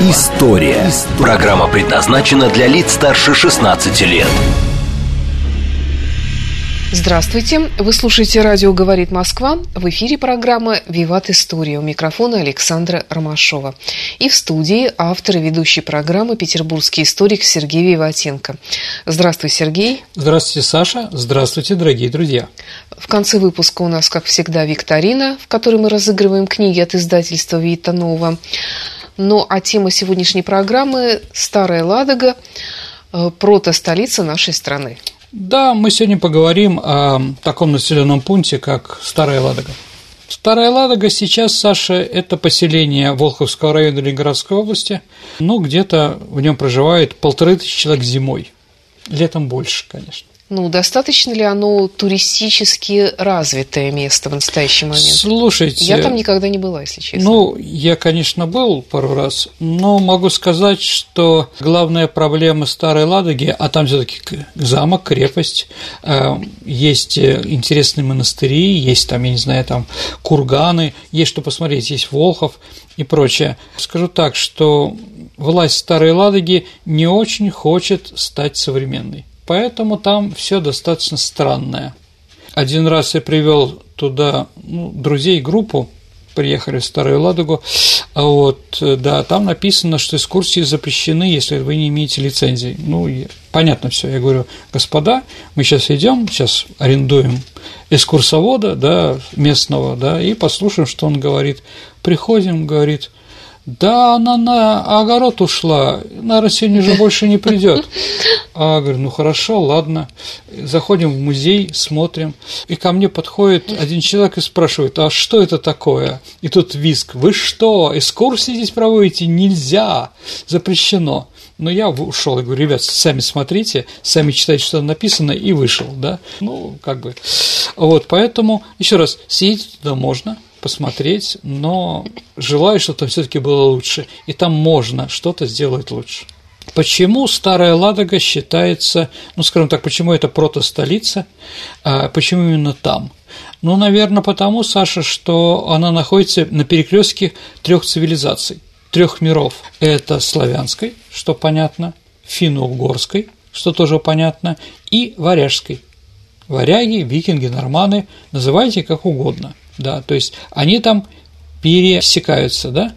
История». Программа предназначена для лиц старше 16 лет. Здравствуйте! Вы слушаете «Радио говорит Москва». В эфире программа «Виват История». У микрофона Александра Ромашова. И в студии автор и ведущий программы петербургский историк Сергей Виватенко. Здравствуй, Сергей. Здравствуйте, Саша. Здравствуйте, дорогие друзья. В конце выпуска у нас, как всегда, викторина, в которой мы разыгрываем книги от издательства «Вита Нова». Ну, а тема сегодняшней программы – «Старая Ладога», э, прото-столица нашей страны. Да, мы сегодня поговорим о таком населенном пункте, как Старая Ладога. Старая Ладога сейчас, Саша, это поселение Волховского района Ленинградской области. Ну, где-то в нем проживает полторы тысячи человек зимой. Летом больше, конечно. Ну, достаточно ли оно туристически развитое место в настоящий момент? Слушайте... Я там никогда не была, если честно. Ну, я, конечно, был пару раз, но могу сказать, что главная проблема Старой Ладоги, а там все таки замок, крепость, э, есть интересные монастыри, есть там, я не знаю, там курганы, есть что посмотреть, есть Волхов и прочее. Скажу так, что власть Старой Ладоги не очень хочет стать современной поэтому там все достаточно странное. Один раз я привел туда ну, друзей, группу, приехали в Старую Ладогу, а вот, да, там написано, что экскурсии запрещены, если вы не имеете лицензии. Ну, понятно все. Я говорю, господа, мы сейчас идем, сейчас арендуем экскурсовода, да, местного, да, и послушаем, что он говорит. Приходим, говорит, да, она на огород ушла, наверное, сегодня уже больше не придет. А говорю, ну хорошо, ладно. Заходим в музей, смотрим. И ко мне подходит один человек и спрашивает, а что это такое? И тут виск, вы что, экскурсии здесь проводите? Нельзя, запрещено. Но я ушел и говорю, ребят, сами смотрите, сами читайте, что там написано, и вышел, да. Ну, как бы. Вот, поэтому, еще раз, съездить туда можно – посмотреть, но желаю, чтобы там все-таки было лучше, и там можно что-то сделать лучше. Почему Старая Ладога считается, ну, скажем так, почему это прото-столица, а почему именно там? Ну, наверное, потому, Саша, что она находится на перекрестке трех цивилизаций, трех миров. Это славянской, что понятно, финно-угорской, что тоже понятно, и варяжской. Варяги, викинги, норманы, называйте как угодно – да, то есть они там пересекаются, да?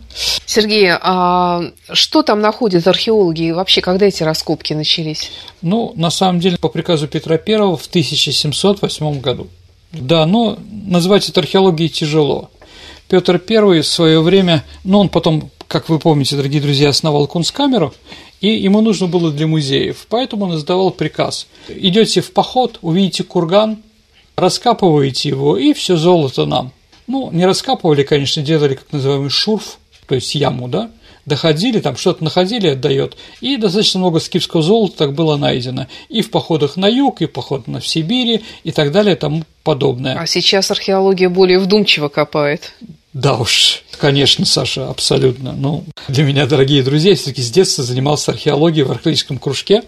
Сергей, а что там находят археологи и вообще, когда эти раскопки начались? Ну, на самом деле, по приказу Петра I в 1708 году. Да, но назвать это археологией тяжело. Петр I в свое время, ну, он потом, как вы помните, дорогие друзья, основал Кунсткамеру, и ему нужно было для музеев, поэтому он издавал приказ. Идете в поход, увидите курган, раскапываете его, и все золото нам. Ну, не раскапывали, конечно, делали так называемый шурф, то есть яму, да, доходили, там что-то находили, отдает, и достаточно много скифского золота так было найдено, и в походах на юг, и в походах на Сибири, и так далее, и тому подобное. А сейчас археология более вдумчиво копает. Да уж, конечно, Саша, абсолютно. Ну, для меня, дорогие друзья, все-таки с детства занимался археологией в археологическом кружке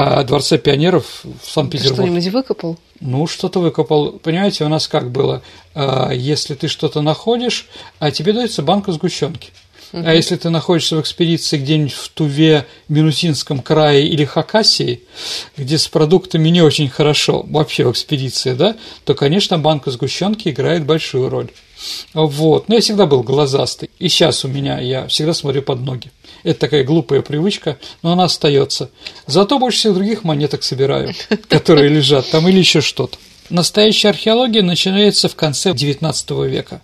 а Дворца пионеров в Санкт-Петербурге. Что-нибудь выкопал? Ну, что-то выкопал. Понимаете, у нас как было? А, если ты что-то находишь, а тебе дается банка сгущенки. А если ты находишься в экспедиции где-нибудь в Туве, Минусинском крае или Хакасии, где с продуктами не очень хорошо, вообще в экспедиции, да, то, конечно, банка сгущенки играет большую роль. Вот. Но я всегда был глазастый. И сейчас у меня я всегда смотрю под ноги. Это такая глупая привычка, но она остается. Зато больше всех других монеток собираю, которые лежат там или еще что-то. Настоящая археология начинается в конце XIX века.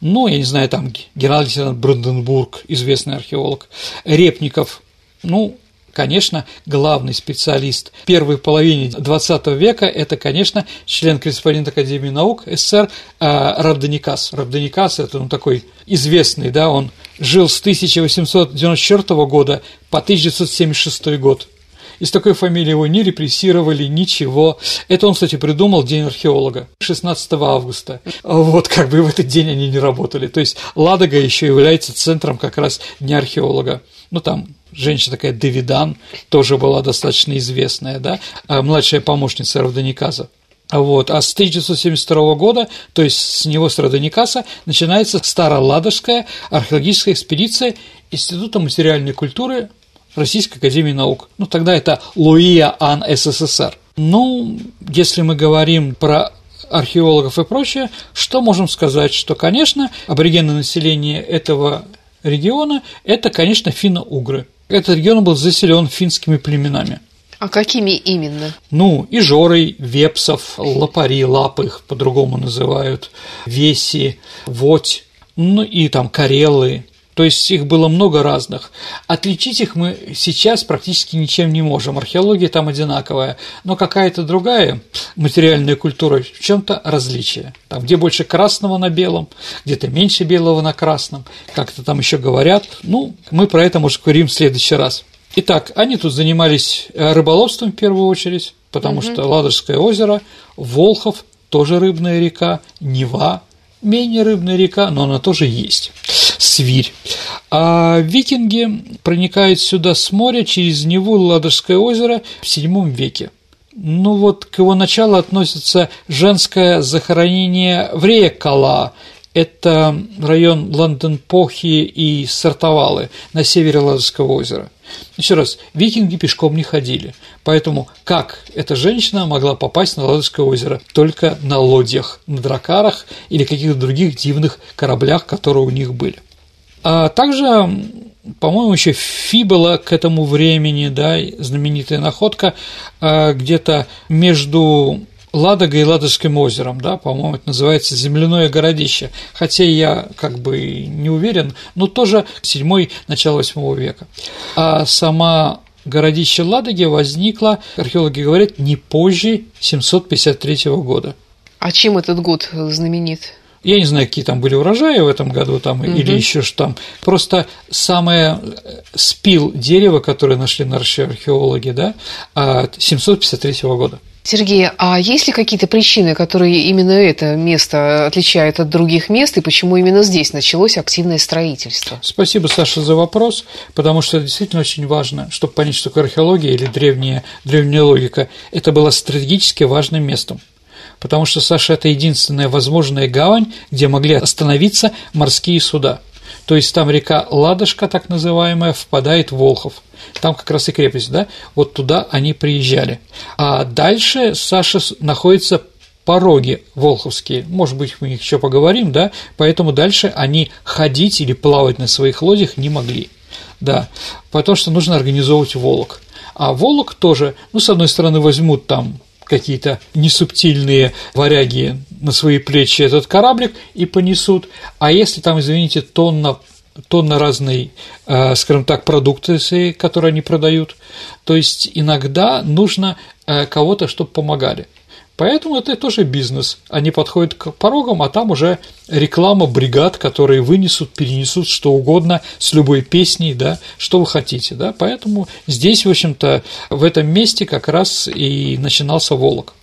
Ну, я не знаю, там генерал-лейтенант Бранденбург, известный археолог, Репников, ну, конечно, главный специалист первой половины XX века – это, конечно, член-корреспондент Академии наук СССР а, Рабданикас. Рабданикас – это он такой известный, да, он жил с 1894 года по 1976 год. Из такой фамилии его не репрессировали, ничего. Это он, кстати, придумал День археолога 16 августа. Вот как бы в этот день они не работали. То есть Ладога еще является центром как раз Дня археолога. Ну, там женщина такая Давидан, тоже была достаточно известная, да, а младшая помощница Равданиказа. Вот. А с 1972 года, то есть с него, с Родоникаса, начинается Староладожская археологическая экспедиция Института материальной культуры Российской Академии Наук. Ну, тогда это Луия Ан СССР. Ну, если мы говорим про археологов и прочее, что можем сказать? Что, конечно, аборигенное население этого региона – это, конечно, финно-угры. Этот регион был заселен финскими племенами. А какими именно? Ну, и жоры, вепсов, лопари, лапы их по-другому называют, веси, водь, ну и там карелы, то есть их было много разных. Отличить их мы сейчас практически ничем не можем. Археология там одинаковая, но какая-то другая материальная культура в чем-то различие. Там, где больше красного на белом, где-то меньше белого на красном, как-то там еще говорят. Ну, мы про это, может, говорим в следующий раз. Итак, они тут занимались э, рыболовством в первую очередь, потому угу. что Ладожское озеро, Волхов, тоже рыбная река, Нева, менее рыбная река, но она тоже есть. Свирь. А викинги проникают сюда с моря через Неву Ладожское озеро в VII веке. Ну вот к его началу относится женское захоронение в Реекала это район Ланденпохи и Сартовалы на севере Ладожского озера. Еще раз, викинги пешком не ходили, поэтому как эта женщина могла попасть на Ладожское озеро? Только на лодьях, на дракарах или каких-то других дивных кораблях, которые у них были. А также по-моему, еще Фи была к этому времени, да, знаменитая находка, а, где-то между Ладога и Ладожским озером, да, по-моему, это называется земляное городище, хотя я как бы не уверен, но тоже 7 начало 8 века. А сама городище Ладоги возникло, археологи говорят, не позже 753 года. А чем этот год знаменит? Я не знаю, какие там были урожаи в этом году там угу. или еще что там. Просто самое э, спил дерева, которое нашли наши археологи, да, 753 года. Сергей, а есть ли какие-то причины, которые именно это место отличают от других мест, и почему именно здесь началось активное строительство? Спасибо, Саша, за вопрос, потому что это действительно очень важно, чтобы понять, что археология или древняя, древняя логика. Это было стратегически важным местом потому что, Саша, это единственная возможная гавань, где могли остановиться морские суда. То есть там река Ладожка, так называемая, впадает в Волхов. Там как раз и крепость, да? Вот туда они приезжали. А дальше, Саша, находится пороги волховские, может быть, мы еще поговорим, да, поэтому дальше они ходить или плавать на своих лодях не могли, да, потому что нужно организовывать волок. А волок тоже, ну, с одной стороны, возьмут там какие-то несубтильные варяги на свои плечи этот кораблик и понесут, а если там, извините, тонна тонна разной, э, скажем так, продукции, которые они продают. То есть иногда нужно э, кого-то, чтобы помогали. Поэтому это тоже бизнес. Они подходят к порогам, а там уже реклама бригад, которые вынесут, перенесут что угодно с любой песней, да, что вы хотите, да. Поэтому здесь, в общем-то, в этом месте как раз и начинался Волок.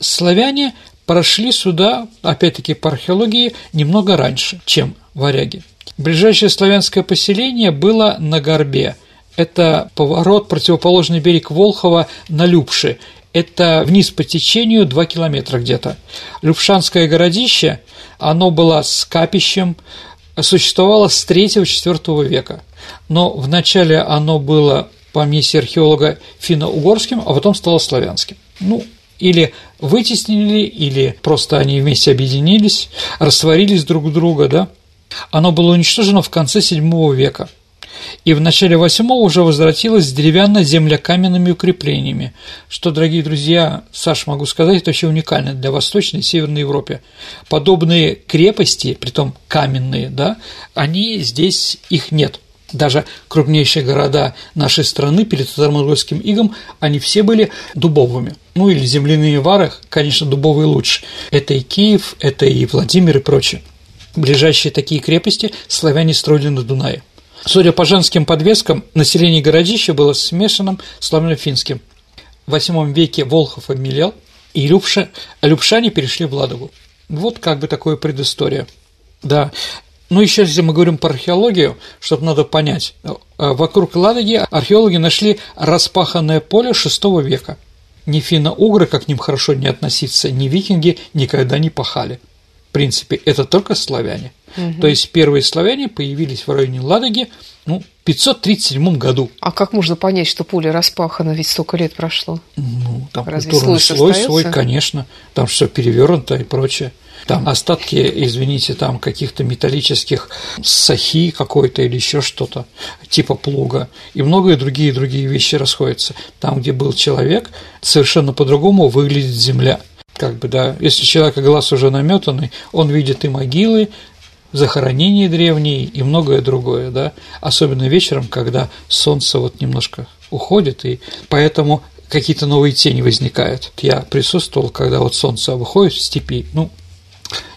Славяне прошли сюда, опять-таки по археологии, немного раньше, чем варяги. Ближайшее славянское поселение было на Горбе. Это поворот, противоположный берег Волхова на Любши – это вниз по течению 2 километра где-то. Любшанское городище, оно было с капищем, существовало с 3-4 века, но вначале оно было, по мнению археолога, финно-угорским, а потом стало славянским. Ну, или вытеснили, или просто они вместе объединились, растворились друг в друга, да. Оно было уничтожено в конце VII века – и в начале восьмого уже возвратилась с деревянно-землякаменными укреплениями, что, дорогие друзья, Саш, могу сказать, это вообще уникально для Восточной и Северной Европы. Подобные крепости, притом каменные, да, они здесь, их нет. Даже крупнейшие города нашей страны перед Татаро-Монгольским игом, они все были дубовыми. Ну или земляные вары, конечно, дубовые лучше. Это и Киев, это и Владимир и прочее. Ближайшие такие крепости славяне строили на Дунае. Судя по женским подвескам, население городища было смешанным славяно-финским. В VIII веке Волхов обмелел, и Любша, Любшане перешли в Ладогу. Вот как бы такое предыстория. Да, ну, еще если мы говорим про археологию, чтобы надо понять, э, вокруг Ладоги археологи нашли распаханное поле VI века. Ни финно-угры, как к ним хорошо не относиться, ни викинги никогда не пахали. В принципе, это только славяне. Угу. То есть первые славяне появились в районе Ладоги ну, в 537 году. А как можно понять, что поле распахано, ведь столько лет прошло? Ну, там Разве культурный слой, слой свой, конечно, там все перевернуто и прочее. Там остатки, извините, там каких-то металлических сахи какой-то или еще что-то, типа плуга, и многие другие другие вещи расходятся. Там, где был человек, совершенно по-другому выглядит земля. Как бы, да, если человека глаз уже наметанный, он видит и могилы, захоронения древние и многое другое, да, особенно вечером, когда солнце вот немножко уходит, и поэтому какие-то новые тени возникают. Я присутствовал, когда вот солнце выходит в степи, ну,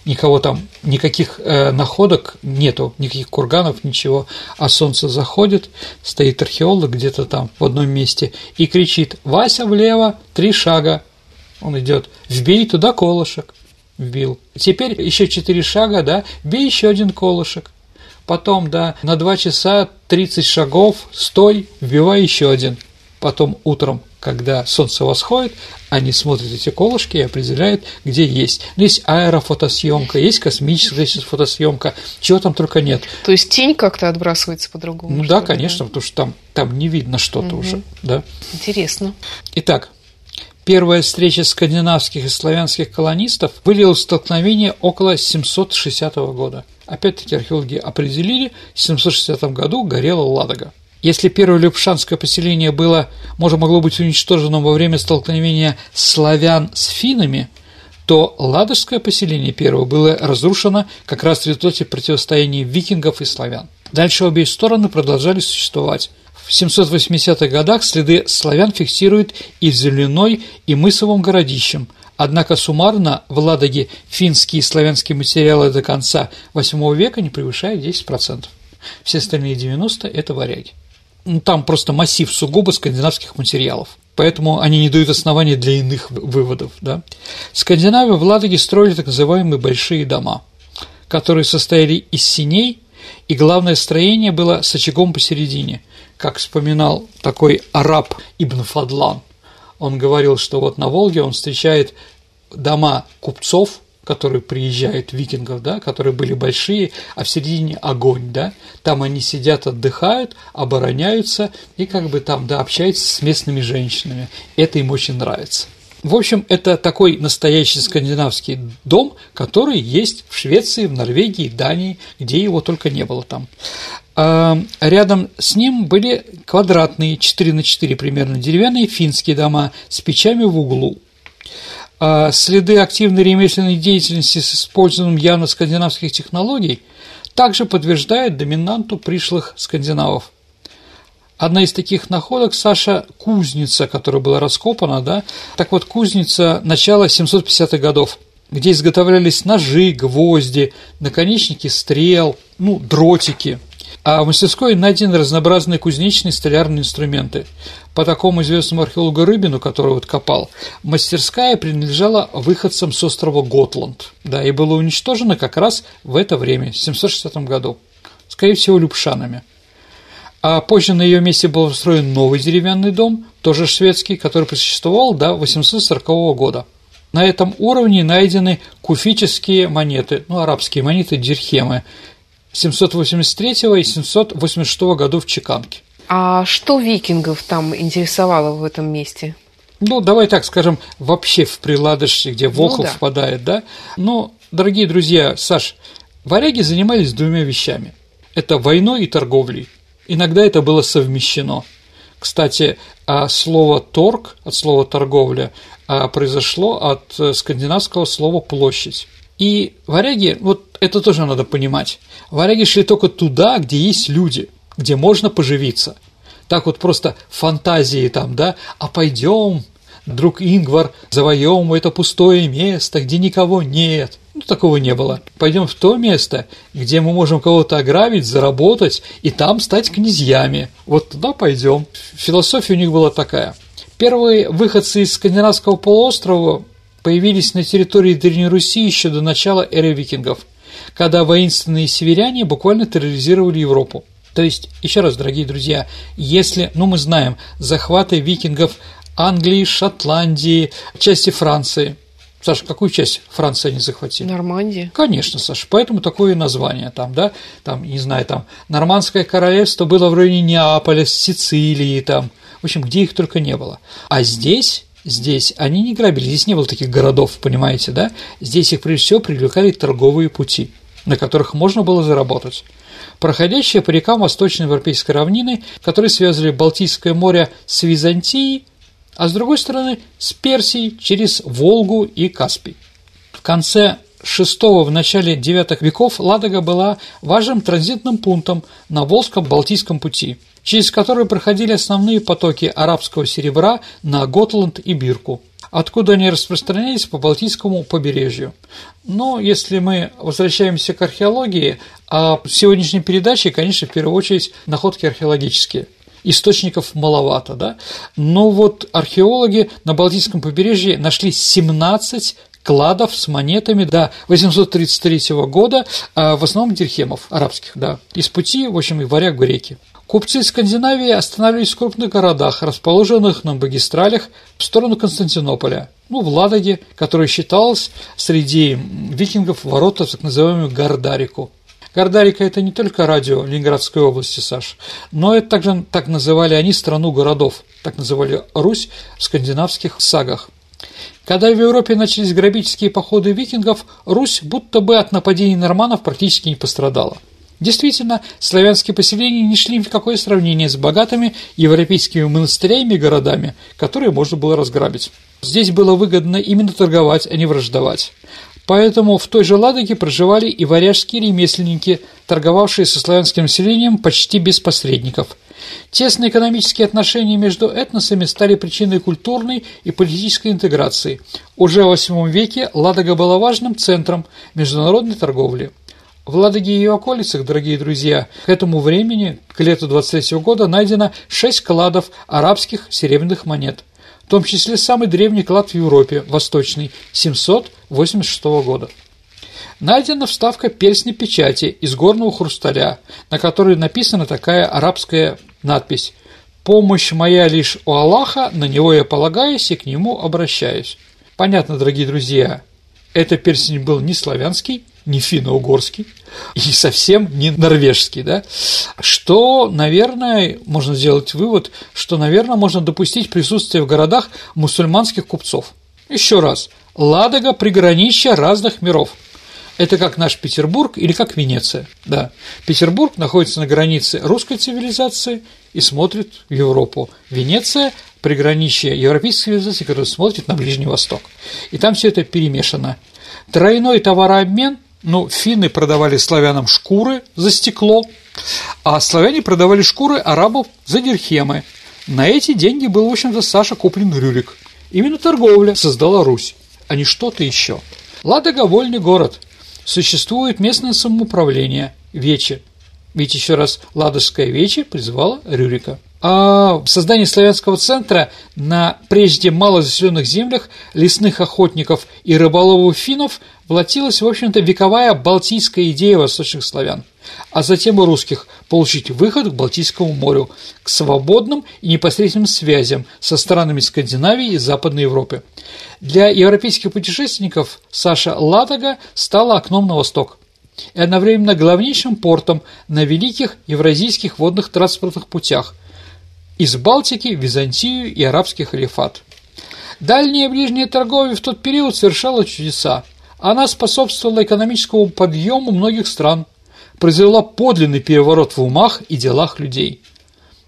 никого там, никаких э, находок нету, никаких курганов, ничего, а солнце заходит, стоит археолог где-то там в одном месте и кричит «Вася влево, три шага». Он идет «Вбей туда колышек». Вбил. Теперь еще четыре шага, да, бей еще один колышек. Потом, да, на два часа 30 шагов, стой, вбивай еще один. Потом утром когда солнце восходит, они смотрят эти колышки и определяют, где есть. Ну, есть аэрофотосъемка, есть космическая фотосъемка, чего там только нет. То есть тень как-то отбрасывается по-другому? Ну да, конечно, да? потому что там, там не видно что-то угу. уже. Да. Интересно. Итак, Первая встреча скандинавских и славянских колонистов вылилась в столкновение около 760 года. Опять-таки археологи определили, в 760 году горела Ладога. Если первое Любшанское поселение было, может, могло быть уничтожено во время столкновения славян с финами, то Ладожское поселение первое было разрушено как раз в результате противостояния викингов и славян. Дальше обе стороны продолжали существовать. В 780-х годах следы славян фиксируют и в Земляной, и Мысовом городищем, однако суммарно в Ладоге финские и славянские материалы до конца VIII века не превышают 10%. Все остальные 90% – это варяги ну, там просто массив сугубо скандинавских материалов. Поэтому они не дают оснований для иных выводов. Да? Скандинавы в Ладоге строили так называемые большие дома, которые состояли из синей, и главное строение было с очагом посередине. Как вспоминал такой араб Ибн Фадлан, он говорил, что вот на Волге он встречает дома купцов, которые приезжают, викингов, да, которые были большие, а в середине огонь, да, там они сидят, отдыхают, обороняются и как бы там, да, общаются с местными женщинами. Это им очень нравится. В общем, это такой настоящий скандинавский дом, который есть в Швеции, в Норвегии, Дании, где его только не было там. А рядом с ним были квадратные 4 на 4 примерно деревянные финские дома с печами в углу. А следы активной ремесленной деятельности с использованием явно скандинавских технологий также подтверждают доминанту пришлых скандинавов. Одна из таких находок Саша кузница, которая была раскопана, да, так вот кузница начала 750-х годов, где изготовлялись ножи, гвозди, наконечники стрел, ну, дротики – а в мастерской найдены разнообразные кузнечные столярные инструменты. По такому известному археологу Рыбину, который вот копал, мастерская принадлежала выходцам с острова Готланд, да, и была уничтожена как раз в это время, в 760 году, скорее всего, люпшанами. А позже на ее месте был устроен новый деревянный дом, тоже шведский, который просуществовал до 840 года. На этом уровне найдены куфические монеты, ну, арабские монеты, дирхемы, 783 и 786 годов в Чеканке. А что викингов там интересовало в этом месте? Ну, давай так скажем, вообще в Приладыше, где Волхов ну, да. впадает, да? Но, дорогие друзья, Саш, варяги занимались двумя вещами. Это войной и торговлей. Иногда это было совмещено. Кстати, а слово «торг» от слова «торговля» а, произошло от э, скандинавского слова «площадь». И варяги, вот это тоже надо понимать, варяги шли только туда, где есть люди, где можно поживиться. Так вот просто фантазии там, да, а пойдем друг Ингвар, завоем это пустое место, где никого нет. Ну, такого не было. Пойдем в то место, где мы можем кого-то ограбить, заработать и там стать князьями. Вот туда пойдем. Философия у них была такая. Первые выходцы из скандинавского полуострова появились на территории Древней Руси еще до начала эры викингов, когда воинственные северяне буквально терроризировали Европу. То есть, еще раз, дорогие друзья, если, ну мы знаем, захваты викингов Англии, Шотландии, части Франции. Саша, какую часть Франции они захватили? Нормандия. Конечно, Саша, поэтому такое название там, да, там, не знаю, там, Нормандское королевство было в районе Неаполя, Сицилии, там, в общем, где их только не было. А здесь здесь они не грабили, здесь не было таких городов, понимаете, да? Здесь их прежде всего привлекали торговые пути, на которых можно было заработать. Проходящие по рекам восточноевропейской равнины, которые связывали Балтийское море с Византией, а с другой стороны с Персией через Волгу и Каспий. В конце VI – в начале IX веков Ладога была важным транзитным пунктом на Волжско-Балтийском пути, через который проходили основные потоки арабского серебра на Готланд и Бирку, откуда они распространялись по Балтийскому побережью. Но если мы возвращаемся к археологии, а в сегодняшней передаче, конечно, в первую очередь находки археологические – источников маловато, да, но вот археологи на Балтийском побережье нашли 17 кладов с монетами до 833 года, а в основном дирхемов арабских, да, из пути, в общем, и варяг греки. Купцы Скандинавии останавливались в крупных городах, расположенных на магистралях в сторону Константинополя, ну, в Ладоге, которая считалась среди викингов ворота так называемую Гардарику. Гардарика – это не только радио Ленинградской области, Саш, но это также так называли они страну городов, так называли Русь в скандинавских сагах. Когда в Европе начались грабительские походы викингов, Русь будто бы от нападений норманов практически не пострадала. Действительно, славянские поселения не шли ни в какое сравнение с богатыми европейскими монастырями и городами, которые можно было разграбить. Здесь было выгодно именно торговать, а не враждовать. Поэтому в той же Ладоге проживали и варяжские ремесленники, торговавшие со славянским населением почти без посредников. Тесные экономические отношения между этносами стали причиной культурной и политической интеграции. Уже в VIII веке Ладога была важным центром международной торговли. В Ладоге и ее околицах, дорогие друзья, к этому времени, к лету 23 года, найдено шесть кладов арабских серебряных монет, в том числе самый древний клад в Европе, восточный, 786 года. Найдена вставка перстня печати из горного хрусталя, на которой написана такая арабская надпись «Помощь моя лишь у Аллаха, на него я полагаюсь и к нему обращаюсь». Понятно, дорогие друзья, этот перстень был не славянский, не финно-угорский и совсем не норвежский, да, что, наверное, можно сделать вывод, что, наверное, можно допустить присутствие в городах мусульманских купцов. Еще раз, Ладога – приграничье разных миров. Это как наш Петербург или как Венеция. Да. Петербург находится на границе русской цивилизации и смотрит в Европу. Венеция – приграничье европейской цивилизации, которая смотрит на Ближний Восток. И там все это перемешано. Тройной товарообмен ну, финны продавали славянам шкуры за стекло, а славяне продавали шкуры арабов за дирхемы. На эти деньги был, в общем-то, Саша куплен Рюрик. Именно торговля создала Русь, а не что-то еще. Ладога – вольный город. Существует местное самоуправление – Вече. Ведь еще раз Ладожская Вече призвала Рюрика. А создание славянского центра на прежде малозаселенных землях лесных охотников и рыболовов финнов платилась, в общем-то, вековая балтийская идея восточных славян, а затем у русских получить выход к Балтийскому морю, к свободным и непосредственным связям со странами Скандинавии и Западной Европы. Для европейских путешественников Саша Ладога стала окном на восток и одновременно главнейшим портом на великих евразийских водных транспортных путях из Балтики Византию и арабский халифат. Дальняя и ближняя торговля в тот период совершала чудеса. Она способствовала экономическому подъему многих стран, произвела подлинный переворот в умах и делах людей.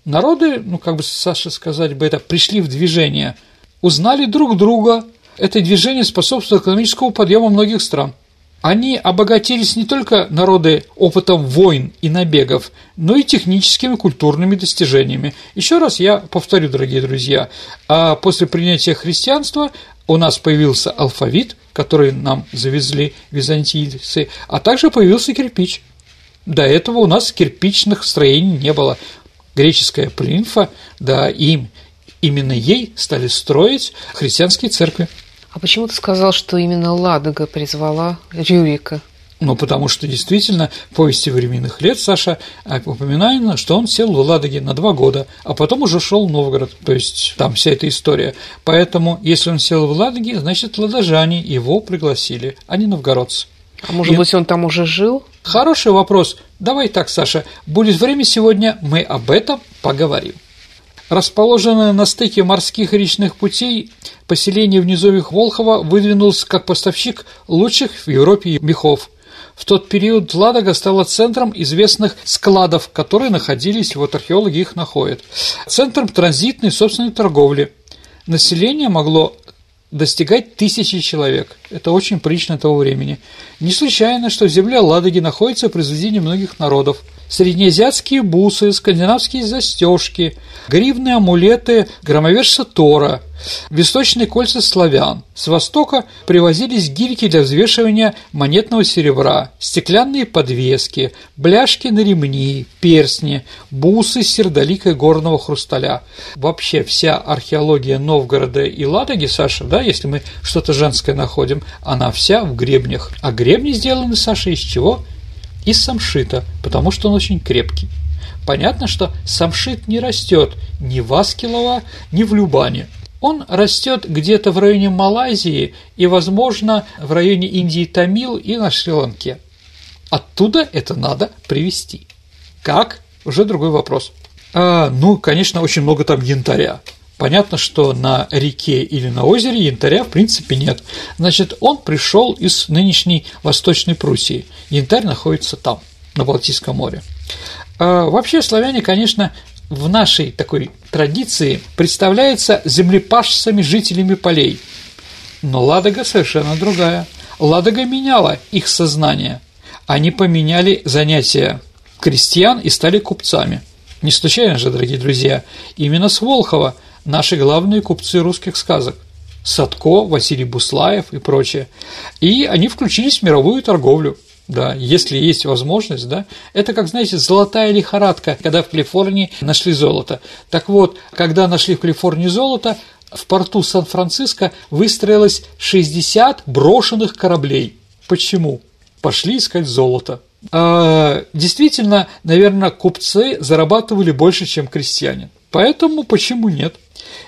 Народы, ну как бы Саша сказать бы это, пришли в движение, узнали друг друга. Это движение способствовало экономическому подъему многих стран. Они обогатились не только народы опытом войн и набегов, но и техническими культурными достижениями. Еще раз я повторю, дорогие друзья, а после принятия христианства у нас появился алфавит, который нам завезли византийцы, а также появился кирпич. До этого у нас кирпичных строений не было. Греческая плинфа, да, им, именно ей стали строить христианские церкви. А почему ты сказал, что именно Ладога призвала Рюрика? Ну, потому что действительно в повести временных лет Саша упоминает, что он сел в Ладоге на два года, а потом уже шел в Новгород, то есть там вся эта история. Поэтому, если он сел в Ладоге, значит, ладожане его пригласили, а не новгородцы. А может И... быть, он там уже жил? Хороший вопрос. Давай так, Саша, будет время сегодня, мы об этом поговорим. Расположенное на стыке морских и речных путей, поселение в низовьях Волхова выдвинулось как поставщик лучших в Европе мехов. В тот период Ладога стала центром известных складов, которые находились, вот археологи их находят, центром транзитной собственной торговли. Население могло достигать тысячи человек. Это очень прилично того времени. Не случайно, что в земле Ладоги находится произведение многих народов – среднеазиатские бусы, скандинавские застежки, гривные амулеты громовержца Тора, восточные кольца славян. С востока привозились гирьки для взвешивания монетного серебра, стеклянные подвески, бляшки на ремни, перстни, бусы с сердоликой горного хрусталя. Вообще вся археология Новгорода и Ладоги, Саша, да, если мы что-то женское находим, она вся в гребнях. А гребни сделаны, Саша, из чего? Из самшита, потому что он очень крепкий. Понятно, что самшит не растет ни в Аскелово, ни в Любане. Он растет где-то в районе Малайзии и, возможно, в районе Индии Тамил и на Шри-Ланке. Оттуда это надо привезти. Как? Уже другой вопрос. А, ну, конечно, очень много там янтаря. Понятно, что на реке или на озере янтаря в принципе нет. Значит, он пришел из нынешней Восточной Пруссии. Янтарь находится там, на Балтийском море. А вообще славяне, конечно, в нашей такой традиции представляются землепашцами, жителями полей. Но Ладога совершенно другая. Ладога меняла их сознание. Они поменяли занятия крестьян и стали купцами. Не случайно же, дорогие друзья, именно с Волхова наши главные купцы русских сказок – Садко, Василий Буслаев и прочее. И они включились в мировую торговлю. Да, если есть возможность, да, это как, знаете, золотая лихорадка, когда в Калифорнии нашли золото. Так вот, когда нашли в Калифорнии золото, в порту Сан-Франциско выстроилось 60 брошенных кораблей. Почему? Пошли искать золото. А, действительно, наверное, купцы зарабатывали больше, чем крестьяне. Поэтому почему нет?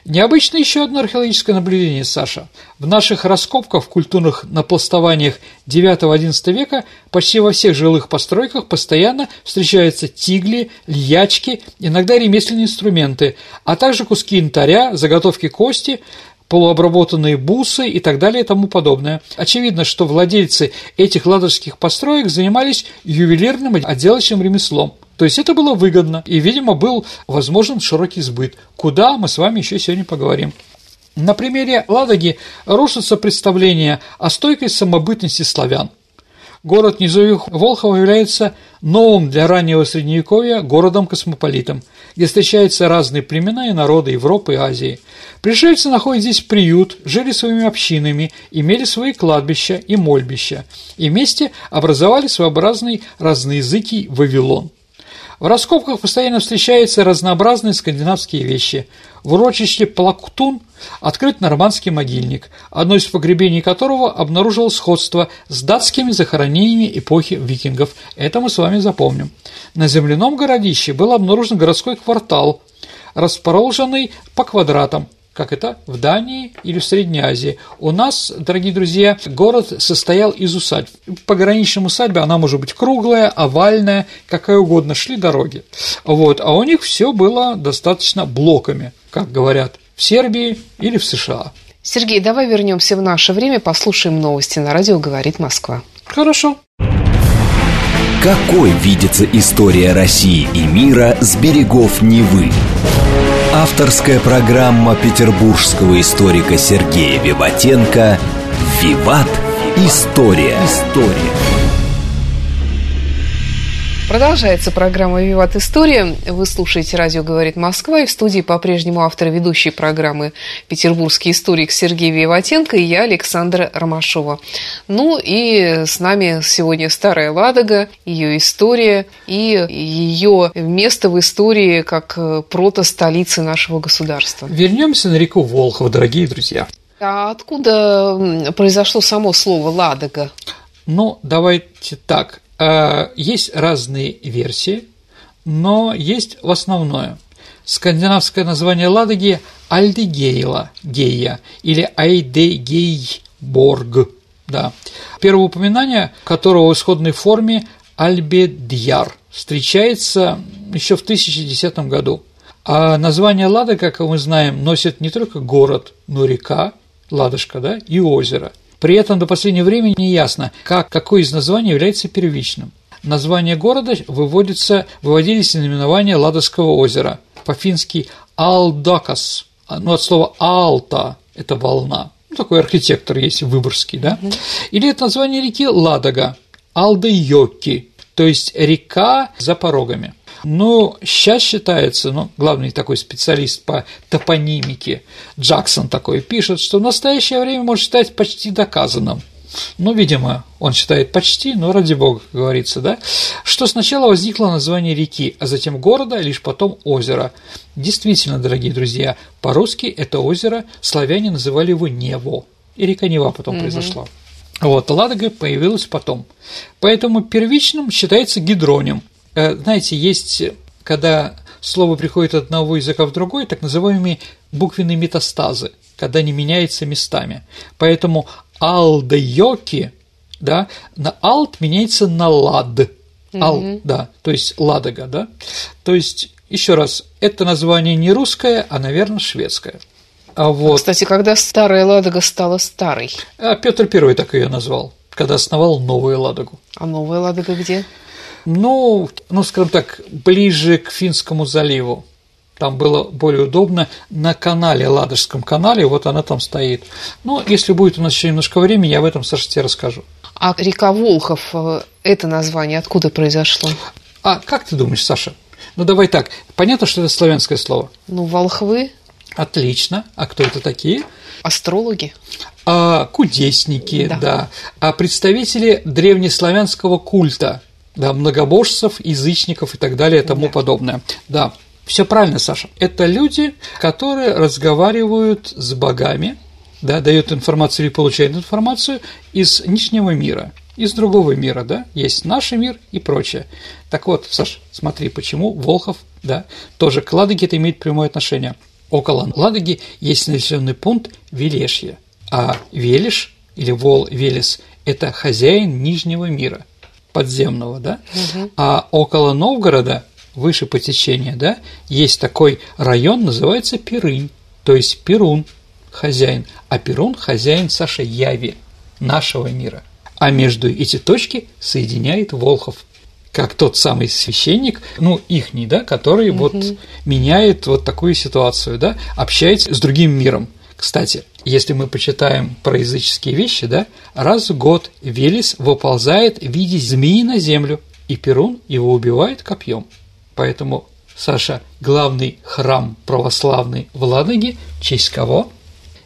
Необычно еще одно археологическое наблюдение, Саша. В наших раскопках в культурных напластованиях IX-XI века почти во всех жилых постройках постоянно встречаются тигли, льячки, иногда ремесленные инструменты, а также куски янтаря, заготовки кости, полуобработанные бусы и так далее и тому подобное. Очевидно, что владельцы этих ладожских построек занимались ювелирным отделочным ремеслом – то есть это было выгодно, и, видимо, был возможен широкий сбыт, куда мы с вами еще сегодня поговорим. На примере Ладоги рушится представление о стойкой самобытности славян. Город Низовьих Волхова является новым для раннего Средневековья городом-космополитом, где встречаются разные племена и народы Европы и Азии. Пришельцы находят здесь приют, жили своими общинами, имели свои кладбища и мольбища, и вместе образовали своеобразный разноязыкий Вавилон. В раскопках постоянно встречаются разнообразные скандинавские вещи. В урочище Плактун открыт нормандский могильник, одно из погребений которого обнаружило сходство с датскими захоронениями эпохи викингов. Это мы с вами запомним. На земляном городище был обнаружен городской квартал, расположенный по квадратам, как это в Дании или в Средней Азии. У нас, дорогие друзья, город состоял из усадьб. Пограничная усадьба, она может быть круглая, овальная, какая угодно, шли дороги. Вот, а у них все было достаточно блоками, как говорят, в Сербии или в США. Сергей, давай вернемся в наше время, послушаем новости на радио «Говорит Москва». Хорошо. Какой видится история России и мира с берегов Невы? Авторская программа петербургского историка Сергея Виватенко «Виват. История. История. Продолжается программа «Виват История». Вы слушаете «Радио говорит Москва» и в студии по-прежнему автор ведущей программы «Петербургский историк» Сергей Виватенко и я, Александра Ромашова. Ну и с нами сегодня Старая Ладога, ее история и ее место в истории как прото-столицы нашего государства. Вернемся на реку Волхов, дорогие друзья. А откуда произошло само слово «Ладога»? Ну, давайте так. Э, есть разные версии, но есть в основное. Скандинавское название Ладоги – Альдегейла, Гея или Айдегейборг. Да. Первое упоминание, которого в исходной форме Альбедьяр встречается еще в 1010 году. А название Ладога, как мы знаем, носит не только город, но река, Ладожка, да, и озеро – при этом до последнего времени не ясно, как, какое из названий является первичным. Название города выводится, выводились наименования Ладожского озера, по-фински «алдакас», ну, от слова «алта» – это волна. Ну, такой архитектор есть выборский, да? Или это название реки Ладога, Алдайоки, то есть река за порогами. Но сейчас считается, ну, главный такой специалист по топонимике, Джексон такой, пишет, что в настоящее время может считать почти доказанным. Ну, видимо, он считает почти, но ради бога, как говорится, да, что сначала возникло название реки, а затем города, лишь потом озера. Действительно, дорогие друзья, по-русски это озеро славяне называли его Нево, и река Нева потом угу. произошла. Вот, Ладога появилась потом. Поэтому первичным считается гидроним – знаете, есть, когда слово приходит от одного языка в другой, так называемые буквенные метастазы, когда они меняются местами. Поэтому алдайоки, да, на алт меняется на лад. Ал, mm да, то есть ладога, да. То есть, еще раз, это название не русское, а, наверное, шведское. А вот. Кстати, когда старая Ладога стала старой? А Петр Первый так ее назвал, когда основал новую Ладогу. А новая Ладога где? Ну, ну, скажем так, ближе к Финскому заливу. Там было более удобно на канале, Ладожском канале, вот она там стоит. Ну, если будет у нас еще немножко времени, я в этом, Саша, тебе расскажу. А река Волхов, э, это название откуда произошло? А как ты думаешь, Саша? Ну, давай так. Понятно, что это славянское слово? Ну, волхвы. Отлично. А кто это такие? Астрологи. А, кудесники, да. да. А представители древнеславянского культа – да, многобожцев, язычников и так далее и тому да. подобное. Да, все правильно, Саша. Это люди, которые разговаривают с богами, да, дают информацию или получают информацию из нижнего мира, из другого мира, да, есть наш мир и прочее. Так вот, Саш, смотри, почему Волхов, да, тоже к Ладоге это имеет прямое отношение. Около Ладоги есть населенный пункт Велешье, а Велиш или Вол Велес – это хозяин Нижнего мира – подземного, да, угу. а около Новгорода, выше по течению, да, есть такой район, называется Перынь, то есть Перун хозяин, а Перун хозяин Саша Яви, нашего мира. А между эти точки соединяет Волхов, как тот самый священник, ну, ихний, да, который угу. вот меняет вот такую ситуацию, да, общается с другим миром. Кстати, если мы почитаем про языческие вещи, да, раз в год Велес выползает в виде змеи на землю, и Перун его убивает копьем. Поэтому, Саша, главный храм православный в Ладоге, в честь кого?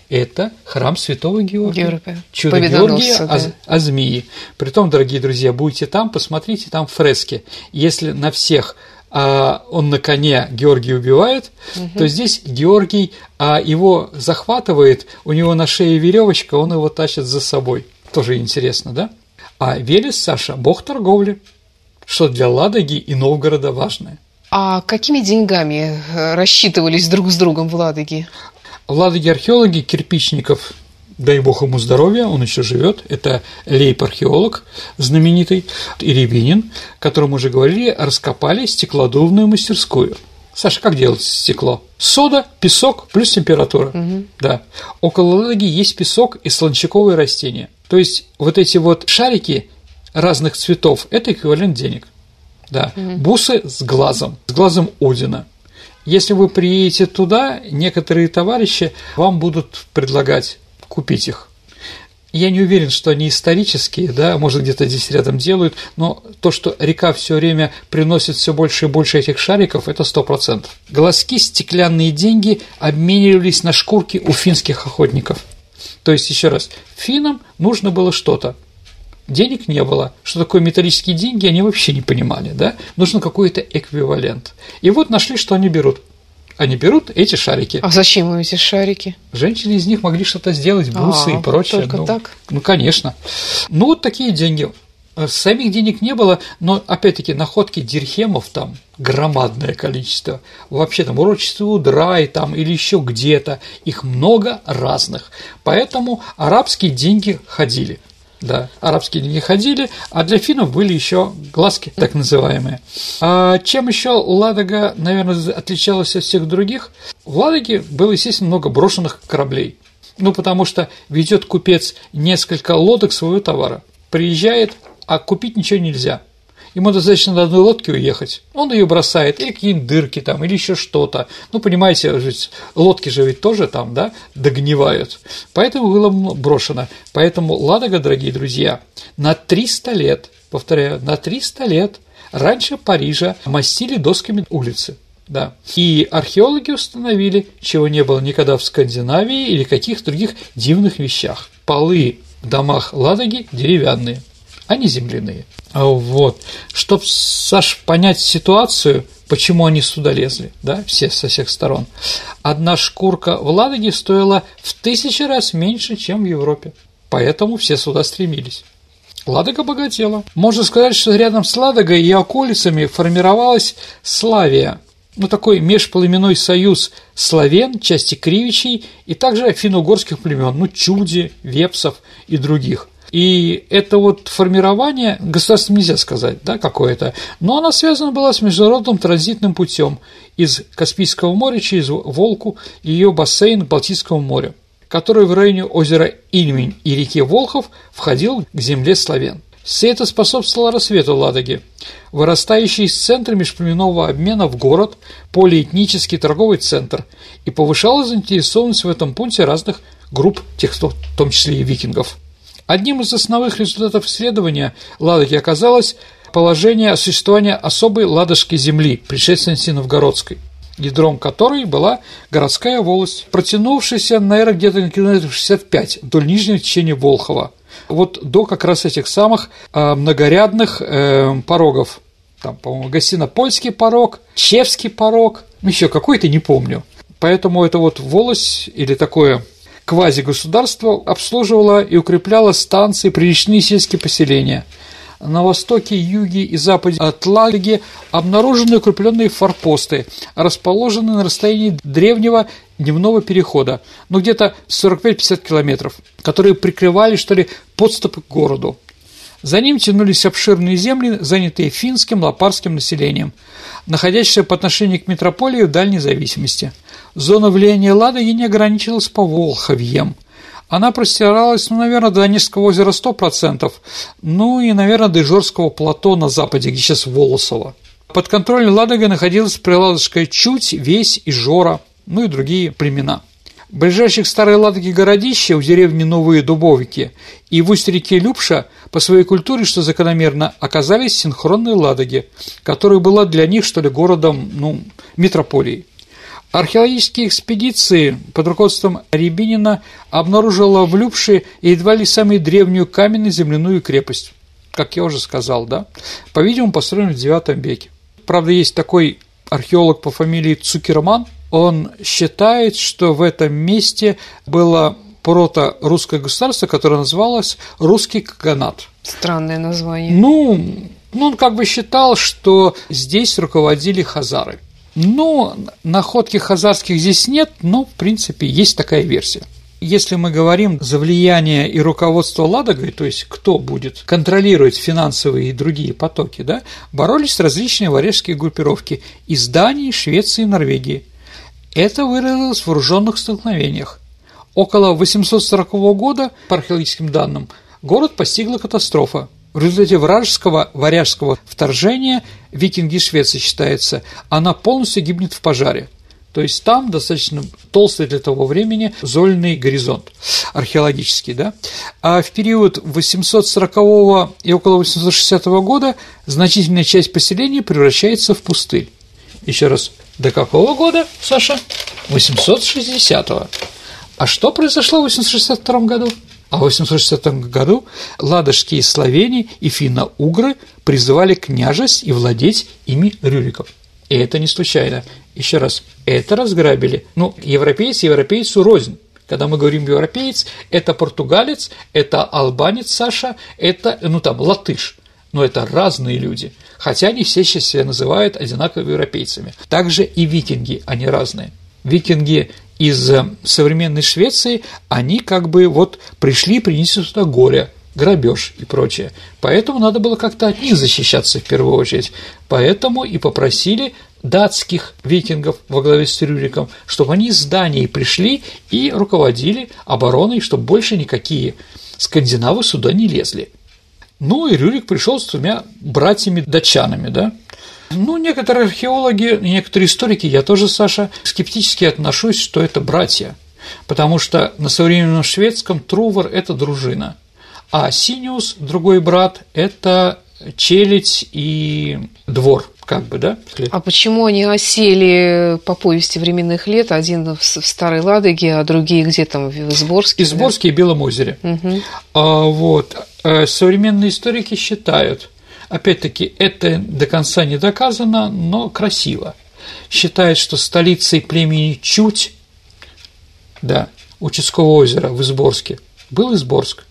Это храм святого Георгия. Георгия. Чудо Георгия да. о, о змеи. Притом, дорогие друзья, будете там, посмотрите там фрески. Если на всех а он на коне Георгий убивает, угу. то здесь Георгий а его захватывает, у него на шее веревочка, он его тащит за собой. Тоже интересно, да? А Велес, Саша, бог торговли, что для Ладоги и Новгорода важное. А какими деньгами э, рассчитывались друг с другом в Ладоге? В Ладоге археологи кирпичников дай бог ему здоровья, он еще живет, это лейб-археолог знаменитый, Иребинин, о котором уже говорили, раскопали стеклодувную мастерскую. Саша, как делать стекло? Сода, песок плюс температура. Угу. Да. Около Ладоги есть песок и слончаковые растения. То есть вот эти вот шарики разных цветов – это эквивалент денег. Да. Угу. Бусы с глазом, с глазом Одина. Если вы приедете туда, некоторые товарищи вам будут предлагать купить их. я не уверен, что они исторические, да, может где-то здесь рядом делают, но то, что река все время приносит все больше и больше этих шариков, это сто процентов. Глазки, стеклянные деньги обменивались на шкурки у финских охотников. То есть, еще раз, финнам нужно было что-то, денег не было. Что такое металлические деньги, они вообще не понимали, да? Нужен какой-то эквивалент. И вот нашли, что они берут. Они берут эти шарики. А зачем им эти шарики? Женщины из них могли что-то сделать, бусы А, и прочее. только ну, так? Ну, конечно. Ну, вот такие деньги. Э, Самих денег не было, но, опять-таки, находки дирхемов там громадное количество. Вообще там урочество Удрай там или еще где-то. Их много разных. Поэтому арабские деньги ходили. Да, арабские деньги ходили, а для финнов были еще глазки, так называемые. А чем еще Ладога, наверное, отличалась от всех других? В Ладоге было, естественно, много брошенных кораблей. Ну, потому что ведет купец несколько лодок своего товара. Приезжает, а купить ничего нельзя. Ему достаточно на одной лодке уехать. Он ее бросает, или какие-нибудь дырки там, или еще что-то. Ну, понимаете, лодки же ведь тоже там, да, догнивают. Поэтому было брошено. Поэтому Ладога, дорогие друзья, на 300 лет, повторяю, на 300 лет раньше Парижа мастили досками улицы. Да. И археологи установили, чего не было никогда в Скандинавии или каких-то других дивных вещах. Полы в домах Ладоги деревянные, не земляные. А Вот. Чтобы, Саш, понять ситуацию, почему они сюда лезли, да, все со всех сторон. Одна шкурка в Ладоге стоила в тысячи раз меньше, чем в Европе. Поэтому все сюда стремились. Ладога богатела. Можно сказать, что рядом с Ладогой и околицами формировалась Славия, ну, такой межплеменной союз славян, части кривичей и также финно-угорских племен, ну, чуди, вепсов и других. И это вот формирование, государством нельзя сказать, да, какое-то, но оно связано было с международным транзитным путем из Каспийского моря через Волку и ее бассейн к Балтийскому морю, который в районе озера Ильмень и реки Волхов входил к земле славян. Все это способствовало рассвету Ладоги, вырастающий из центра межплеменного обмена в город, полиэтнический торговый центр, и повышала заинтересованность в этом пункте разных групп, тех, в том числе и викингов. Одним из основных результатов исследования Ладоги оказалось положение существования особой ладожской земли, предшественницы Новгородской, ядром которой была городская волость, протянувшаяся, наверное, где-то на километров 65 вдоль нижнего течения Волхова, вот до как раз этих самых э, многорядных э, порогов. Там, по-моему, Гостино-Польский порог, Чевский порог, еще какой-то не помню. Поэтому это вот волость или такое квазигосударство обслуживало и укрепляло станции, приличные сельские поселения. На востоке, юге и западе от Ладоги обнаружены укрепленные форпосты, расположенные на расстоянии древнего дневного перехода, ну где-то 45-50 километров, которые прикрывали, что ли, подступы к городу. За ним тянулись обширные земли, занятые финским лопарским населением, находящиеся по отношению к метрополии в дальней зависимости. Зона влияния Ладоги не ограничивалась по Волховьем. Она простиралась, ну, наверное, до Онежского озера 100%, ну и, наверное, до Ижорского плато на западе, где сейчас Волосово. Под контролем Ладога находилась Приладожская Чуть, Весь, Ижора, ну и другие племена. Ближайших Старой Ладоги городища у деревни Новые Дубовики и в устье реки Любша по своей культуре, что закономерно, оказались синхронные Ладоги, которая была для них, что ли, городом, ну, метрополией. Археологические экспедиции под руководством Рябинина обнаружила в Любше едва ли самую древнюю каменную земляную крепость, как я уже сказал, да, по-видимому, построенную в IX веке. Правда, есть такой археолог по фамилии Цукерман, он считает, что в этом месте было прото-русское государство, которое называлось Русский Каганат. Странное название. Ну, ну, он как бы считал, что здесь руководили хазары. Ну, находки хазарских здесь нет, но, в принципе, есть такая версия. Если мы говорим за влияние и руководство Ладогой, то есть кто будет контролировать финансовые и другие потоки, да, боролись различные варяжские группировки из Дании, Швеции и Норвегии. Это выразилось в вооруженных столкновениях. Около 840 года, по археологическим данным, город постигла катастрофа. В результате вражеского варяжского вторжения викинги Швеции считается, она полностью гибнет в пожаре. То есть там достаточно толстый для того времени зольный горизонт археологический, да. А в период 840 и около 860 года значительная часть поселения превращается в пустырь. Еще раз, до какого года, Саша? 860 -го. А что произошло в 862 году? А в 860 году ладожские словени и финно-угры призывали княжесть и владеть ими рюриков. И это не случайно. Еще раз, это разграбили. Ну, европеец европейцу рознь. Когда мы говорим европеец, это португалец, это албанец Саша, это, ну там, латыш. Но это разные люди. Хотя они все сейчас себя называют одинаковыми европейцами. Также и викинги, они разные. Викинги из э, современной Швеции, они как бы вот пришли и принесли сюда горе, грабеж и прочее. Поэтому надо было как-то от них защищаться в первую очередь. Поэтому и попросили датских викингов во главе с Рюриком, чтобы они с Данией пришли и руководили обороной, чтобы больше никакие скандинавы сюда не лезли. Ну и Рюрик пришел с двумя братьями-датчанами, да, ну, некоторые археологи, некоторые историки, я тоже, Саша, скептически отношусь, что это братья, потому что на современном шведском Трувор – это дружина, а Синиус, другой брат, это челядь и двор, как бы, да? А почему они осели по повести временных лет, один в Старой Ладоге, а другие где там, в Изборске? Изборске да? и Белом озере. Угу. А, вот. Э, современные историки считают, Опять-таки, это до конца не доказано, но красиво. Считает, что столицей племени Чуть, да, у Чудского озера в Изборске был Изборск.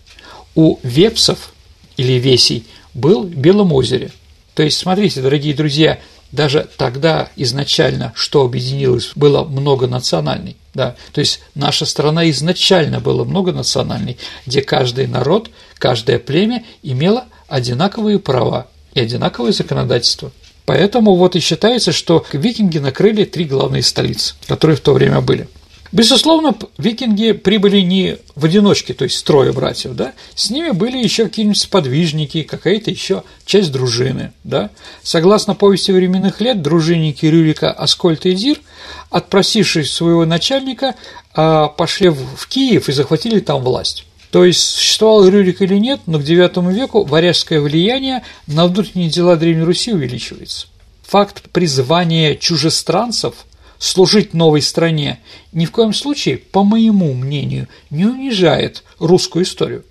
У Вепсов или Весей был в Белом озере. То есть, смотрите, дорогие друзья, даже тогда изначально, что объединилось, было многонациональной. Да, то есть наша страна изначально была многонациональной, где каждый народ, каждое племя имело одинаковые права и одинаковое законодательство. Поэтому вот и считается, что викинги накрыли три главные столицы, которые в то время были. Безусловно, викинги прибыли не в одиночке, то есть трое братьев, да, с ними были еще какие-нибудь сподвижники, какая-то еще часть дружины, да. Согласно повести временных лет, дружинники Рюрика Аскольд и Дир, отпросившись своего начальника, а, пошли в Киев и захватили там власть. То есть существовал Рюрик или нет, но к IX веку варяжское влияние на внутренние дела Древней Руси увеличивается. Факт призвания чужестранцев служить новой стране ни в коем случае, по моему мнению, не унижает русскую историю.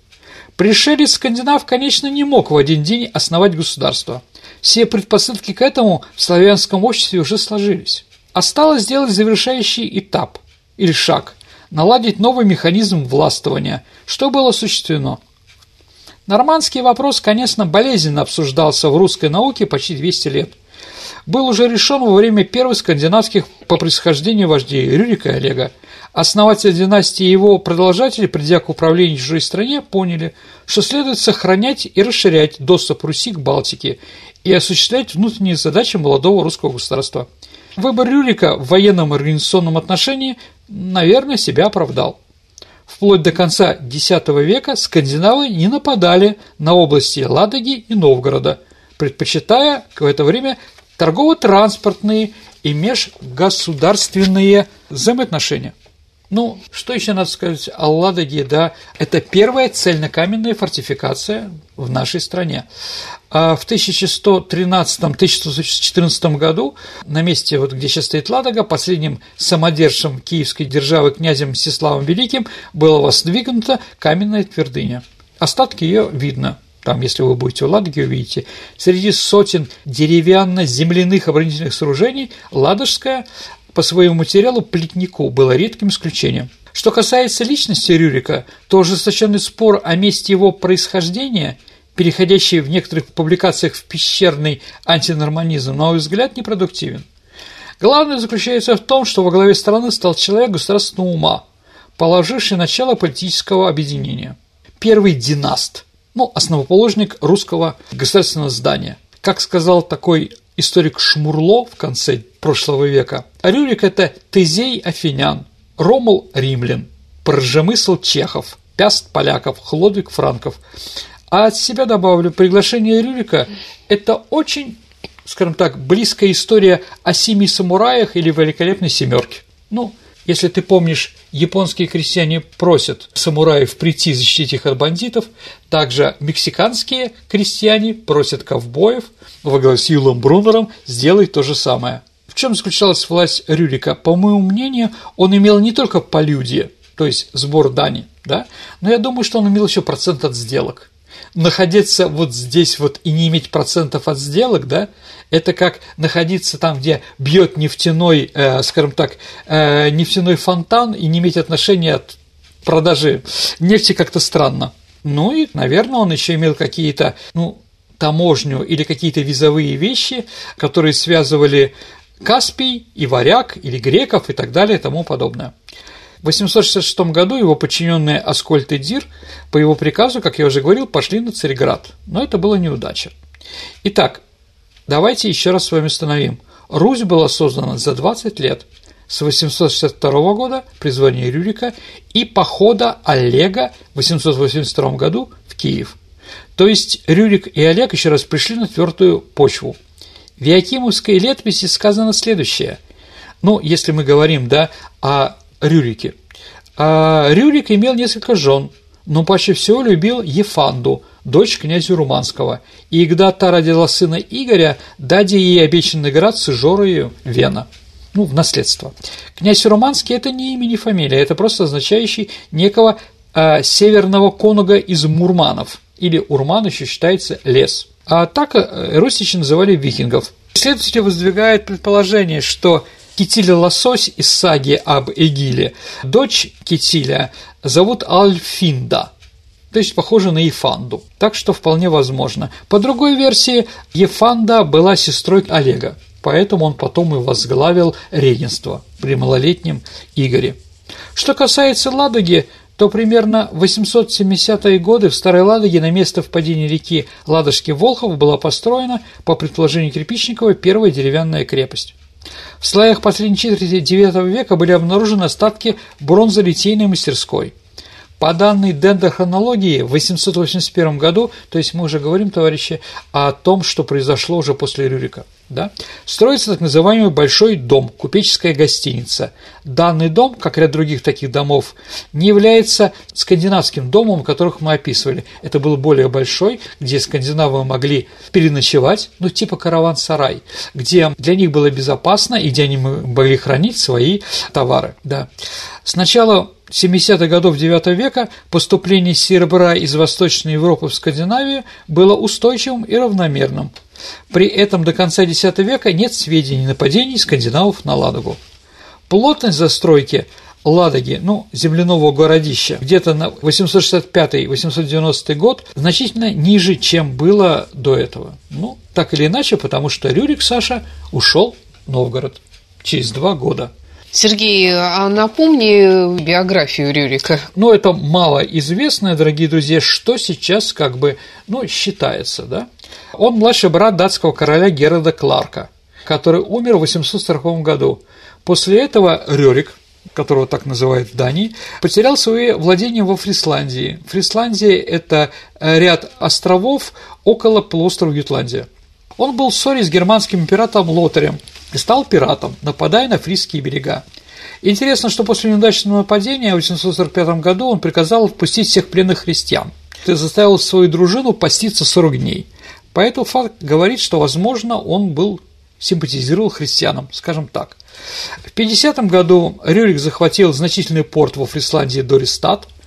Пришелец скандинав, конечно, не мог в один день основать государство. Все предпосылки к этому в славянском обществе уже сложились. Осталось сделать завершающий этап или шаг – наладить новый механизм властвования, что было осуществлено. Нормандский вопрос, конечно, болезненно обсуждался в русской науке почти 200 лет. Был уже решен во время первых скандинавских по происхождению вождей Рюрика и Олега. Основатели династии и его продолжатели, придя к управлению чужой стране, поняли, что следует сохранять и расширять доступ Руси к Балтике и осуществлять внутренние задачи молодого русского государства. Выбор Рюрика в военном организационном отношении наверное, себя оправдал. Вплоть до конца X века скандинавы не нападали на области Ладоги и Новгорода, предпочитая в это время торгово-транспортные и межгосударственные взаимоотношения. Ну, что еще надо сказать о Ладоге, да, это первая цельнокаменная фортификация в нашей стране. А в 1113-1114 году на месте, вот, где сейчас стоит Ладога, последним самодержцем киевской державы князем Мстиславом Великим была воздвигнута каменная твердыня. Остатки ее видно там, если вы будете в Ладоге, увидите, среди сотен деревянно-земляных оборонительных сооружений Ладожская по своему материалу плетнику было редким исключением. Что касается личности Рюрика, то ожесточенный спор о месте его происхождения, переходящий в некоторых публикациях в пещерный антинорманизм, на мой взгляд, непродуктивен. Главное заключается в том, что во главе страны стал человек государственного ума, положивший начало политического объединения. Первый династ, ну, основоположник русского государственного здания. Как сказал такой историк Шмурло в конце прошлого века, Рюрик – это Тезей Афинян, Ромул – римлян, Пржемысл – чехов, Пяст – поляков, Хлодвиг – франков. А от себя добавлю, приглашение Рюрика – это очень скажем так, близкая история о семи самураях или великолепной семерке. Ну, если ты помнишь, японские крестьяне просят самураев прийти защитить их от бандитов, также мексиканские крестьяне просят ковбоев во главе с Юлом Брунером сделать то же самое. Чем заключалась власть Рюрика? По моему мнению, он имел не только полюдие, то есть сбор дани, да, но я думаю, что он имел еще процент от сделок находиться вот здесь вот и не иметь процентов от сделок, да, это как находиться там, где бьет нефтяной, э, скажем так, э, нефтяной фонтан и не иметь отношения от продажи нефти как-то странно. Ну и, наверное, он еще имел какие-то, ну, таможню или какие-то визовые вещи, которые связывали Каспий и варяг или греков и так далее и тому подобное. В 866 году его подчиненные Аскольд и Дир по его приказу, как я уже говорил, пошли на Царьград, но это была неудача. Итак, давайте еще раз с вами установим. Русь была создана за 20 лет с 862 года при звании Рюрика и похода Олега в 882 году в Киев. То есть Рюрик и Олег еще раз пришли на твердую почву. В Якимовской летописи сказано следующее. Ну, если мы говорим, да, о Рюрике. А Рюрик имел несколько жен, но почти всего любил Ефанду, дочь князя Руманского, и когда та родила сына Игоря, даде ей обещанный град с Ижорою Вена ну, в наследство. Князь Руманский – это не имя, не фамилия, это просто означающий некого э, северного конуга из Мурманов, или Урман еще считается лес. А так э, русичи называли викингов. Исследователи воздвигают предположение, что Китиля Лосось из саги об Эгиле, дочь Китиля зовут Альфинда, то есть похожа на Ефанду, так что вполне возможно. По другой версии, Ефанда была сестрой Олега, поэтому он потом и возглавил регенство при малолетнем Игоре. Что касается Ладоги, то примерно в 870-е годы в Старой Ладоге на место впадения реки Ладожки-Волхов была построена, по предположению Кирпичникова, первая деревянная крепость. В слоях последней четверти IX века были обнаружены остатки бронзолитейной мастерской. По данной дендрохронологии в 881 году, то есть мы уже говорим, товарищи, о том, что произошло уже после Рюрика, да, строится так называемый Большой дом, купеческая гостиница. Данный дом, как ряд других таких домов, не является скандинавским домом, которых мы описывали. Это был более большой, где скандинавы могли переночевать, ну типа караван-сарай, где для них было безопасно и где они могли хранить свои товары. Да. Сначала 70-х годов IX века поступление серебра из Восточной Европы в Скандинавию было устойчивым и равномерным. При этом до конца X века нет сведений нападений скандинавов на Ладогу. Плотность застройки Ладоги, ну, земляного городища, где-то на 865-890 год значительно ниже, чем было до этого. Ну, так или иначе, потому что Рюрик Саша ушел в Новгород через два года. Сергей, а напомни биографию Рюрика. Ну, это малоизвестное, дорогие друзья, что сейчас как бы, ну, считается, да? Он младший брат датского короля Герарда Кларка, который умер в 840 году. После этого Рюрик, которого так называют в Дании, потерял свои владения во Фрисландии. Фрисландия – это ряд островов около полуострова Ютландия. Он был в ссоре с германским императором Лотарем и стал пиратом, нападая на фрисские берега. Интересно, что после неудачного нападения в 845 году он приказал впустить всех пленных христиан и заставил свою дружину поститься 40 дней. Поэтому факт говорит, что, возможно, он был симпатизировал христианам, скажем так. В 50 году Рюрик захватил значительный порт во Фрисландии Дористат –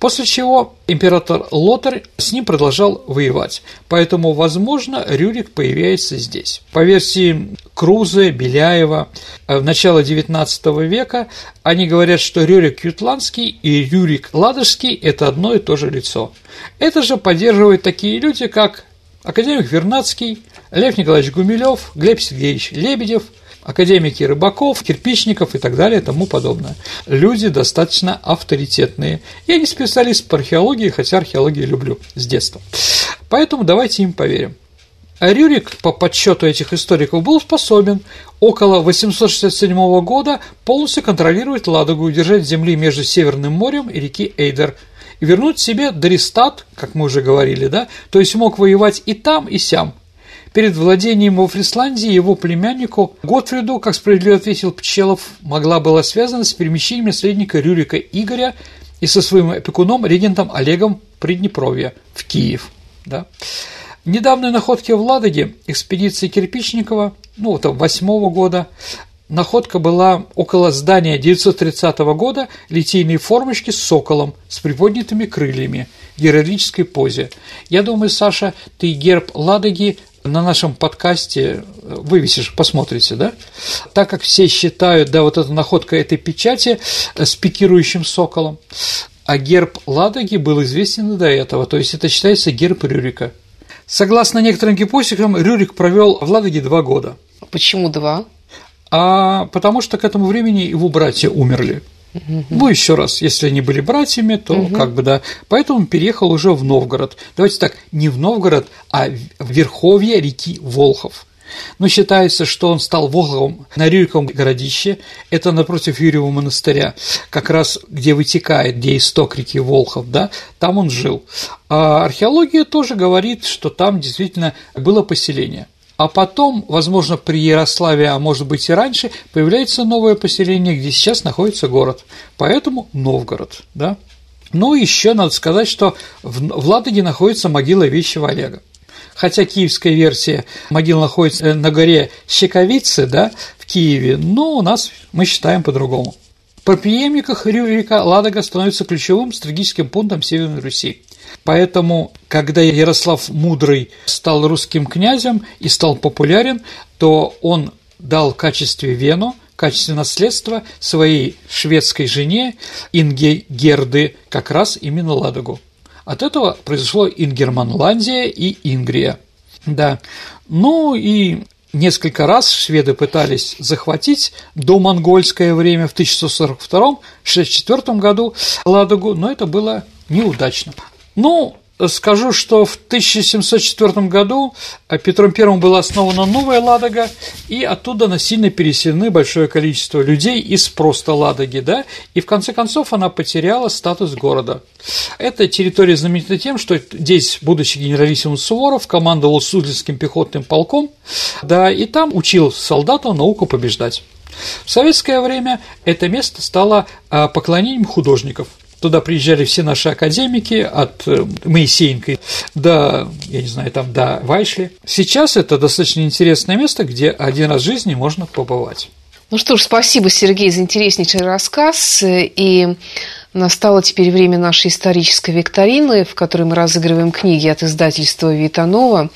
После чего император Лотарь с ним продолжал воевать, поэтому, возможно, Рюрик появляется здесь. По версии Круза, Беляева, э, в начало XIX века они говорят, что Рюрик Ютландский и Рюрик Ладожский – это одно и то же лицо. Это же поддерживают такие люди, как академик Вернадский, Лев Николаевич Гумилев, Глеб Сергеевич Лебедев – академики Рыбаков, Кирпичников и так далее и тому подобное. Люди достаточно авторитетные. Я не специалист по археологии, хотя археологию люблю с детства. Поэтому давайте им поверим. А Рюрик, по подсчету этих историков, был способен около 867 года полностью контролировать Ладогу и удержать земли между Северным морем и реки Эйдер, вернуть себе Дористат, как мы уже говорили, да, то есть мог воевать и там, и сям. Перед владением во Фрисландии его племяннику Готфриду, как справедливо ответил Пчелов, могла была связана с перемещением наследника Рюрика Игоря и со своим опекуном, регентом Олегом Приднепровья в Киев. Да. Недавние находки в Ладоге экспедиции Кирпичникова, ну, вот восьмого года, находка была около здания 930 года литейной формочки с соколом с приподнятыми крыльями в героической позе. Я думаю, Саша, ты герб Ладоги на нашем подкасте вывесишь, посмотрите, да? Так как все считают, да, вот эта находка этой печати с пикирующим соколом, а герб Ладоги был известен до этого, то есть это считается герб Рюрика. Согласно некоторым гипотезам, Рюрик провел в Ладоге два года. Почему два? А потому что к этому времени его братья умерли. Угу. Ну, еще раз, если они были братьями, то угу. как бы да. Поэтому переехал уже в Новгород. Давайте так, не в Новгород, а в верховье реки Волхов. Но считается, что он стал Волховым на Рюриковом городище, это напротив Юрьева монастыря, как раз где вытекает, где исток реки Волхов, да, там он жил. А археология тоже говорит, что там действительно было поселение – а потом, возможно, при Ярославе, а может быть и раньше, появляется новое поселение, где сейчас находится город. Поэтому Новгород, да. Ну, еще надо сказать, что в Ладоге находится могила Вещего Олега. Хотя киевская версия могила находится на горе Щековицы, да, в Киеве, но у нас мы считаем по-другому. По преемниках Рюрика Ладога становится ключевым стратегическим пунктом Северной Руси. Поэтому, когда Ярослав Мудрый стал русским князем и стал популярен, то он дал в качестве Вену, в качестве наследства своей шведской жене Инге Герды как раз именно Ладогу. От этого произошло Ингерманландия и Ингрия. Да. Ну и несколько раз шведы пытались захватить до монгольское время в 1142-64 году Ладогу, но это было неудачно. Ну, Скажу, что в 1704 году Петром I была основана новая Ладога, и оттуда насильно переселены большое количество людей из просто Ладоги, да, и в конце концов она потеряла статус города. Эта территория знаменита тем, что здесь, будучи генералиссимум Суворов, командовал Суздальским пехотным полком, да, и там учил солдата науку побеждать. В советское время это место стало а, поклонением художников – Туда приезжали все наши академики, от э, Моисеенко до, я не знаю, там до Вайшли. Сейчас это достаточно интересное место, где один раз в жизни можно побывать. Ну что ж, спасибо, Сергей, за интереснейший рассказ. И Настало теперь время нашей исторической викторины, в которой мы разыгрываем книги от издательства Витанова.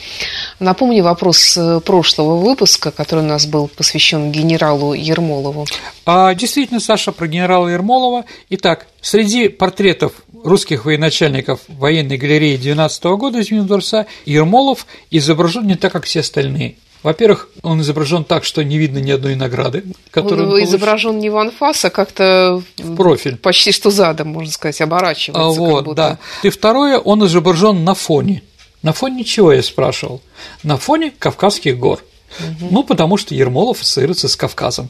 Напомню вопрос э, прошлого выпуска, который у нас был посвящен генералу Ермолову. А, действительно, Саша, про генерала Ермолова. Итак, среди портретов русских военачальников военной галереи 12 года из Дворца Ермолов изображен не так, как все остальные. Во-первых, он изображен так, что не видно ни одной награды, которую он, он изображен не в анфас, а как-то в профиль. Почти что задом, можно сказать, оборачивается. А, вот, да. И второе, он изображен на фоне. На фоне чего, я спрашивал? На фоне Кавказских гор. Угу. Ну, потому что Ермолов ассоциируется с Кавказом.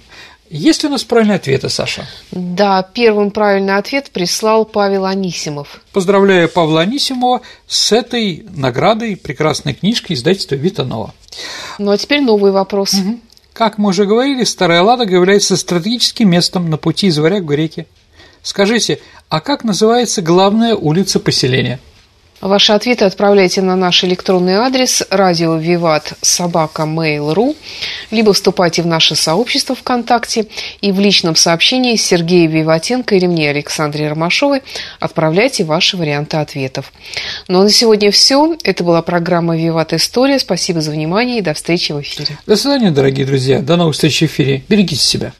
Есть ли у нас правильные ответы, Саша? Да, первым правильный ответ прислал Павел Анисимов. Поздравляю Павла Анисимова с этой наградой, прекрасной книжкой издательства Витанова. Ну а теперь новый вопрос. Угу. Как мы уже говорили, Старая Ладога является стратегическим местом на пути из Варяг к реке. Скажите, а как называется главная улица поселения? Ваши ответы отправляйте на наш электронный адрес радио Виват собака mail.ru либо вступайте в наше сообщество ВКонтакте и в личном сообщении Сергея Виватенко или мне, Александре Ромашовой, отправляйте ваши варианты ответов. Ну а на сегодня все. Это была программа Виват История. Спасибо за внимание и до встречи в эфире. До свидания, дорогие друзья. До новых встреч в эфире. Берегите себя.